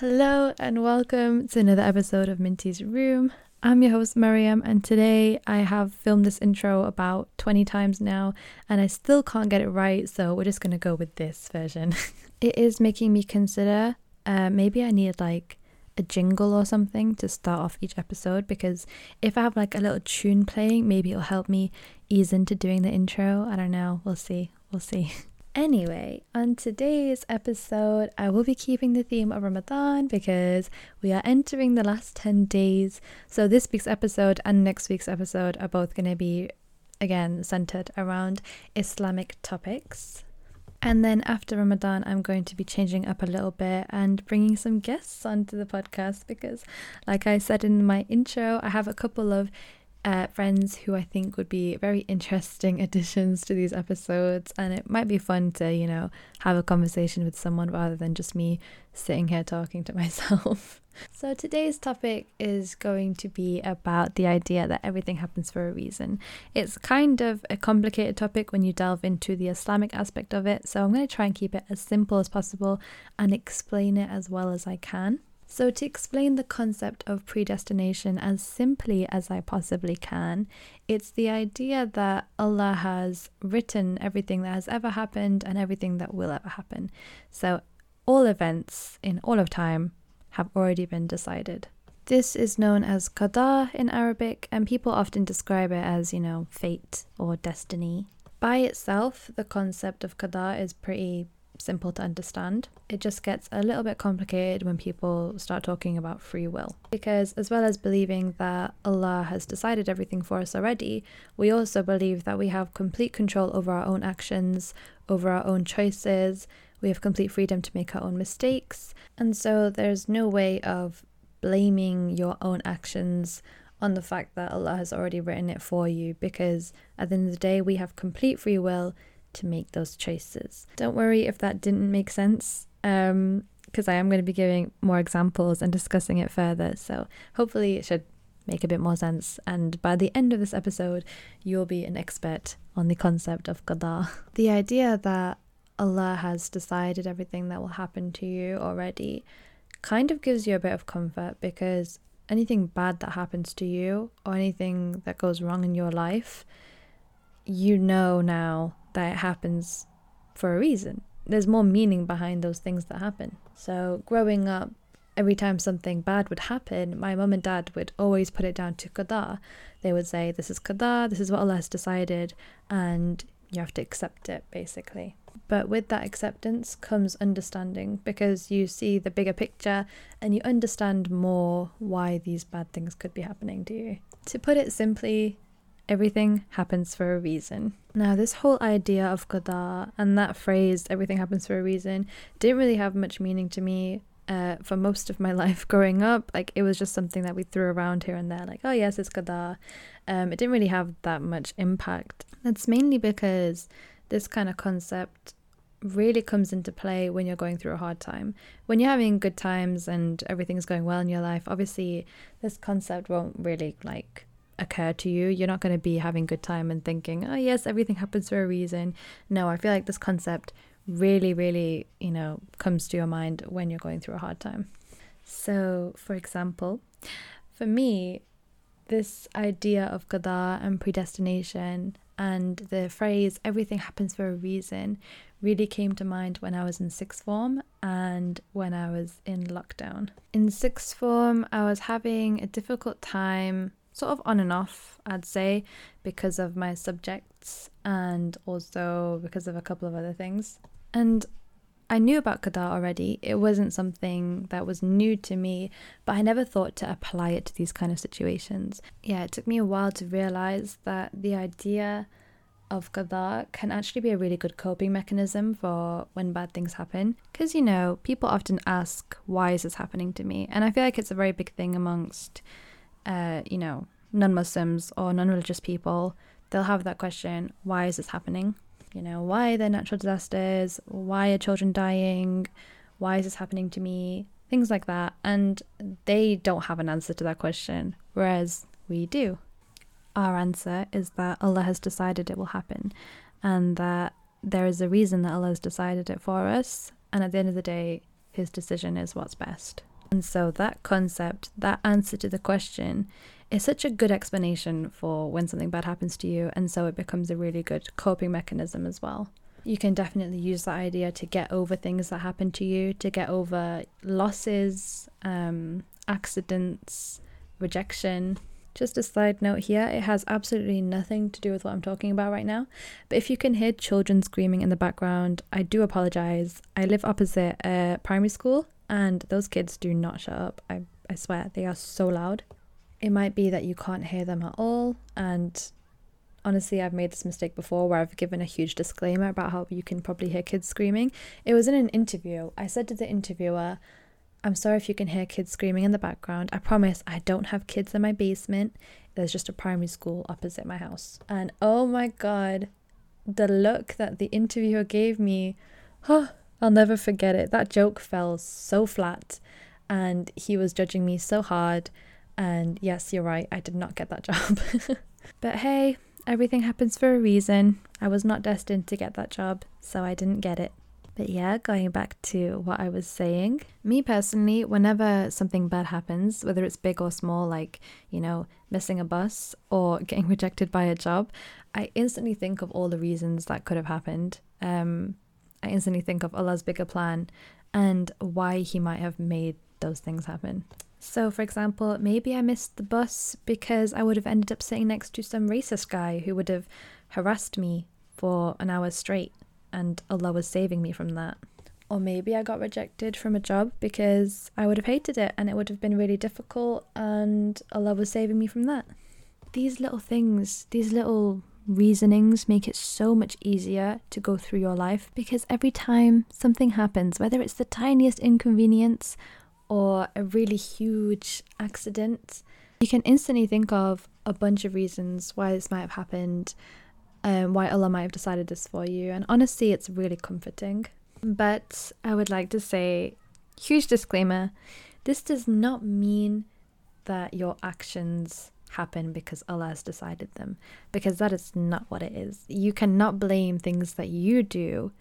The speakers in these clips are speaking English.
Hello and welcome to another episode of Minty's Room. I'm your host Maryam, and today I have filmed this intro about 20 times now, and I still can't get it right, so we're just gonna go with this version. it is making me consider uh, maybe I need like a jingle or something to start off each episode because if I have like a little tune playing, maybe it'll help me ease into doing the intro. I don't know, we'll see, we'll see. Anyway, on today's episode, I will be keeping the theme of Ramadan because we are entering the last 10 days. So, this week's episode and next week's episode are both going to be, again, centered around Islamic topics. And then after Ramadan, I'm going to be changing up a little bit and bringing some guests onto the podcast because, like I said in my intro, I have a couple of uh, friends who I think would be very interesting additions to these episodes, and it might be fun to, you know, have a conversation with someone rather than just me sitting here talking to myself. so, today's topic is going to be about the idea that everything happens for a reason. It's kind of a complicated topic when you delve into the Islamic aspect of it, so I'm going to try and keep it as simple as possible and explain it as well as I can. So, to explain the concept of predestination as simply as I possibly can, it's the idea that Allah has written everything that has ever happened and everything that will ever happen. So, all events in all of time have already been decided. This is known as qada in Arabic, and people often describe it as, you know, fate or destiny. By itself, the concept of qada is pretty simple to understand. It just gets a little bit complicated when people start talking about free will. Because, as well as believing that Allah has decided everything for us already, we also believe that we have complete control over our own actions, over our own choices, we have complete freedom to make our own mistakes, and so there's no way of blaming your own actions on the fact that Allah has already written it for you because at the end of the day, we have complete free will to make those choices. Don't worry if that didn't make sense, because um, I am going to be giving more examples and discussing it further. So hopefully it should make a bit more sense. And by the end of this episode, you'll be an expert on the concept of qada. The idea that Allah has decided everything that will happen to you already kind of gives you a bit of comfort because anything bad that happens to you or anything that goes wrong in your life, you know now that it happens for a reason. There's more meaning behind those things that happen. So, growing up, every time something bad would happen, my mum and dad would always put it down to qada. They would say, This is qada, this is what Allah has decided, and you have to accept it, basically. But with that acceptance comes understanding because you see the bigger picture and you understand more why these bad things could be happening to you. To put it simply, everything happens for a reason. Now, this whole idea of qada and that phrase, everything happens for a reason, didn't really have much meaning to me uh, for most of my life growing up. Like, it was just something that we threw around here and there, like, oh, yes, it's qada. Um, it didn't really have that much impact. That's mainly because this kind of concept really comes into play when you're going through a hard time. When you're having good times and everything's going well in your life, obviously, this concept won't really like occur to you. You're not going to be having good time and thinking, "Oh yes, everything happens for a reason." No, I feel like this concept really really, you know, comes to your mind when you're going through a hard time. So, for example, for me, this idea of qada and predestination and the phrase everything happens for a reason really came to mind when I was in sixth form and when I was in lockdown. In sixth form, I was having a difficult time sort of on and off, I'd say, because of my subjects and also because of a couple of other things. And I knew about qada already. It wasn't something that was new to me, but I never thought to apply it to these kind of situations. Yeah, it took me a while to realize that the idea of qada can actually be a really good coping mechanism for when bad things happen. Because, you know, people often ask, why is this happening to me? And I feel like it's a very big thing amongst uh, you know, non Muslims or non religious people, they'll have that question why is this happening? You know, why are there natural disasters? Why are children dying? Why is this happening to me? Things like that. And they don't have an answer to that question, whereas we do. Our answer is that Allah has decided it will happen and that there is a reason that Allah has decided it for us. And at the end of the day, his decision is what's best. And so that concept, that answer to the question, is such a good explanation for when something bad happens to you. And so it becomes a really good coping mechanism as well. You can definitely use that idea to get over things that happen to you, to get over losses, um, accidents, rejection. Just a side note here, it has absolutely nothing to do with what I'm talking about right now. But if you can hear children screaming in the background, I do apologize. I live opposite a primary school and those kids do not shut up. I, I swear, they are so loud. It might be that you can't hear them at all. And honestly, I've made this mistake before where I've given a huge disclaimer about how you can probably hear kids screaming. It was in an interview. I said to the interviewer, I'm sorry if you can hear kids screaming in the background. I promise I don't have kids in my basement. There's just a primary school opposite my house. And oh my god, the look that the interviewer gave me, huh, I'll never forget it. That joke fell so flat and he was judging me so hard. And yes, you're right, I did not get that job. but hey, everything happens for a reason. I was not destined to get that job, so I didn't get it. But yeah, going back to what I was saying, me personally, whenever something bad happens, whether it's big or small, like, you know, missing a bus or getting rejected by a job, I instantly think of all the reasons that could have happened. Um, I instantly think of Allah's bigger plan and why He might have made those things happen. So, for example, maybe I missed the bus because I would have ended up sitting next to some racist guy who would have harassed me for an hour straight and Allah was saving me from that. Or maybe I got rejected from a job because I would have hated it and it would have been really difficult and Allah was saving me from that. These little things, these little reasonings make it so much easier to go through your life because every time something happens, whether it's the tiniest inconvenience or a really huge accident, you can instantly think of a bunch of reasons why this might have happened um, why Allah might have decided this for you. And honestly, it's really comforting. But I would like to say, huge disclaimer this does not mean that your actions happen because Allah has decided them, because that is not what it is. You cannot blame things that you do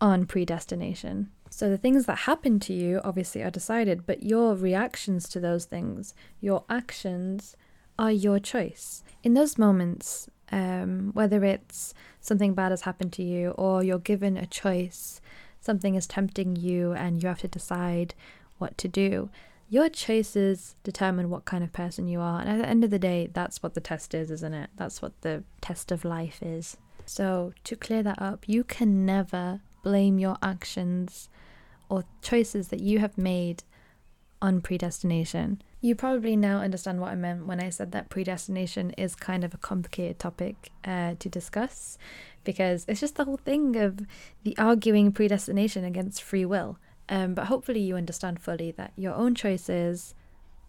on predestination. So the things that happen to you obviously are decided, but your reactions to those things, your actions, are your choice. In those moments, um, whether it's something bad has happened to you or you're given a choice, something is tempting you and you have to decide what to do. Your choices determine what kind of person you are. And at the end of the day, that's what the test is, isn't it? That's what the test of life is. So, to clear that up, you can never blame your actions or choices that you have made on predestination. You probably now understand what I meant when I said that predestination is kind of a complicated topic uh, to discuss because it's just the whole thing of the arguing predestination against free will. Um, but hopefully, you understand fully that your own choices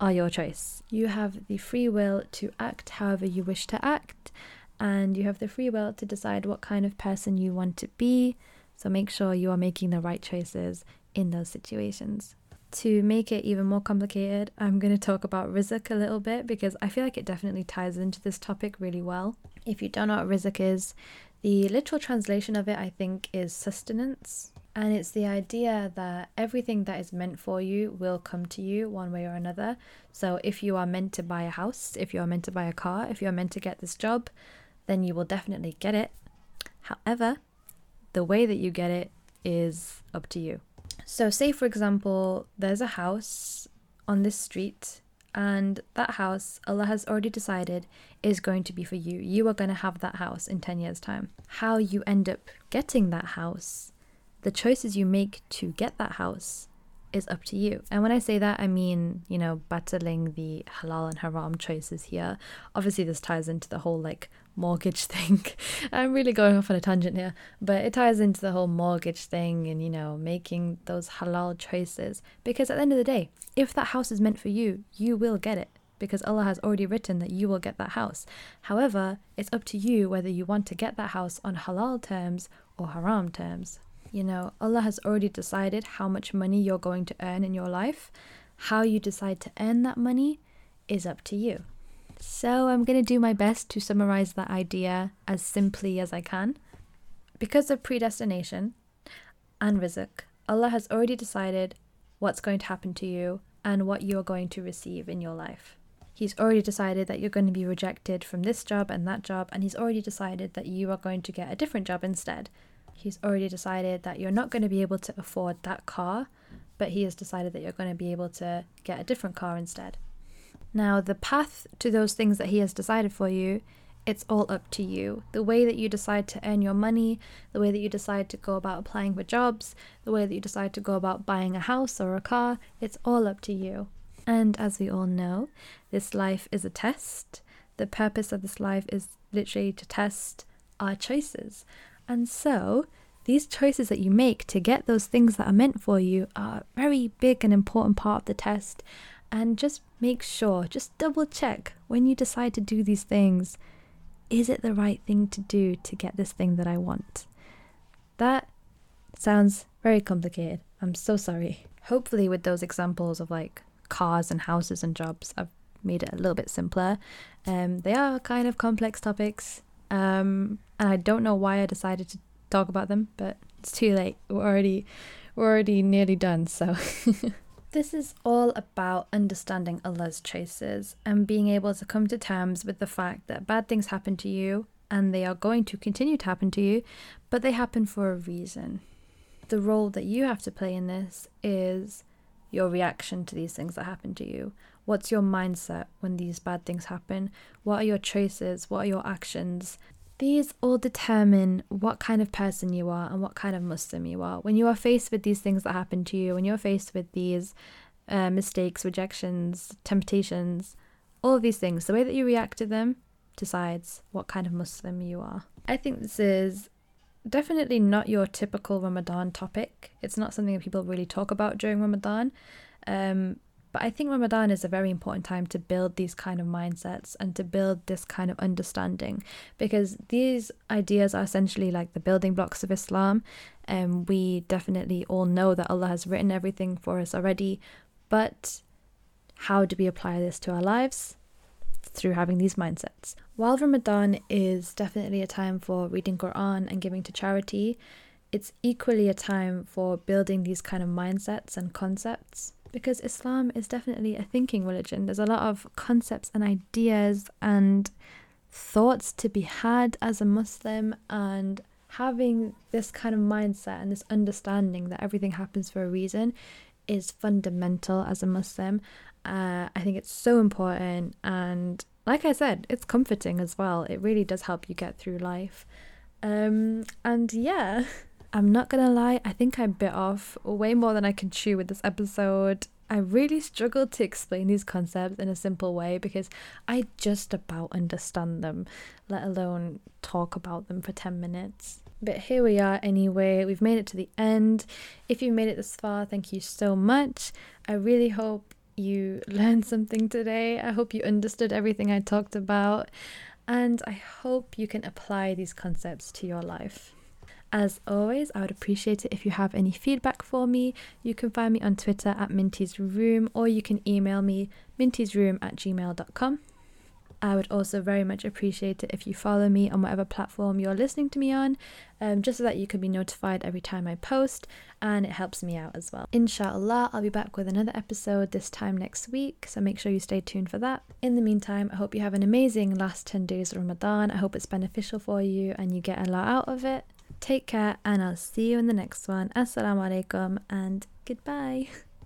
are your choice. You have the free will to act however you wish to act, and you have the free will to decide what kind of person you want to be. So make sure you are making the right choices in those situations to make it even more complicated, I'm going to talk about rizq a little bit because I feel like it definitely ties into this topic really well. If you don't know what rizq is, the literal translation of it, I think, is sustenance. And it's the idea that everything that is meant for you will come to you one way or another. So if you are meant to buy a house, if you are meant to buy a car, if you are meant to get this job, then you will definitely get it. However, the way that you get it is up to you. So, say for example, there's a house on this street, and that house, Allah has already decided, is going to be for you. You are going to have that house in 10 years' time. How you end up getting that house, the choices you make to get that house, is up to you. And when I say that, I mean, you know, battling the halal and haram choices here. Obviously, this ties into the whole like mortgage thing. I'm really going off on a tangent here, but it ties into the whole mortgage thing and, you know, making those halal choices. Because at the end of the day, if that house is meant for you, you will get it because Allah has already written that you will get that house. However, it's up to you whether you want to get that house on halal terms or haram terms. You know, Allah has already decided how much money you're going to earn in your life. How you decide to earn that money is up to you. So, I'm going to do my best to summarize that idea as simply as I can. Because of predestination and rizq, Allah has already decided what's going to happen to you and what you're going to receive in your life. He's already decided that you're going to be rejected from this job and that job, and he's already decided that you are going to get a different job instead. He's already decided that you're not going to be able to afford that car, but he has decided that you're going to be able to get a different car instead. Now, the path to those things that he has decided for you, it's all up to you. The way that you decide to earn your money, the way that you decide to go about applying for jobs, the way that you decide to go about buying a house or a car, it's all up to you. And as we all know, this life is a test. The purpose of this life is literally to test our choices. And so, these choices that you make to get those things that are meant for you are a very big and important part of the test. And just make sure, just double check when you decide to do these things is it the right thing to do to get this thing that I want? That sounds very complicated. I'm so sorry. Hopefully, with those examples of like cars and houses and jobs, I've made it a little bit simpler. Um, they are kind of complex topics, um, and I don't know why I decided to talk about them, but it's too late. We're already we're already nearly done. So this is all about understanding Allah's choices and being able to come to terms with the fact that bad things happen to you and they are going to continue to happen to you, but they happen for a reason. The role that you have to play in this is your reaction to these things that happen to you. What's your mindset when these bad things happen? What are your choices? What are your actions? These all determine what kind of person you are and what kind of Muslim you are. When you are faced with these things that happen to you, when you're faced with these uh, mistakes, rejections, temptations, all of these things, the way that you react to them decides what kind of Muslim you are. I think this is definitely not your typical Ramadan topic. It's not something that people really talk about during Ramadan. Um, but I think Ramadan is a very important time to build these kind of mindsets and to build this kind of understanding because these ideas are essentially like the building blocks of Islam. And um, we definitely all know that Allah has written everything for us already. But how do we apply this to our lives? through having these mindsets. While Ramadan is definitely a time for reading Quran and giving to charity, it's equally a time for building these kind of mindsets and concepts because Islam is definitely a thinking religion. There's a lot of concepts and ideas and thoughts to be had as a Muslim and having this kind of mindset and this understanding that everything happens for a reason is fundamental as a Muslim uh, I think it's so important. And like I said, it's comforting as well. It really does help you get through life. Um, and yeah, I'm not gonna lie, I think I bit off way more than I can chew with this episode. I really struggled to explain these concepts in a simple way because I just about understand them, let alone talk about them for 10 minutes. But here we are anyway, we've made it to the end. If you made it this far, thank you so much. I really hope you learned something today. I hope you understood everything I talked about. And I hope you can apply these concepts to your life. As always, I would appreciate it if you have any feedback for me. You can find me on Twitter at Minty's Room or you can email me mintysroom at gmail.com. I would also very much appreciate it if you follow me on whatever platform you're listening to me on, um, just so that you can be notified every time I post, and it helps me out as well. Inshallah, I'll be back with another episode this time next week, so make sure you stay tuned for that. In the meantime, I hope you have an amazing last 10 days of Ramadan. I hope it's beneficial for you and you get a lot out of it. Take care, and I'll see you in the next one. Assalamu alaikum, and goodbye.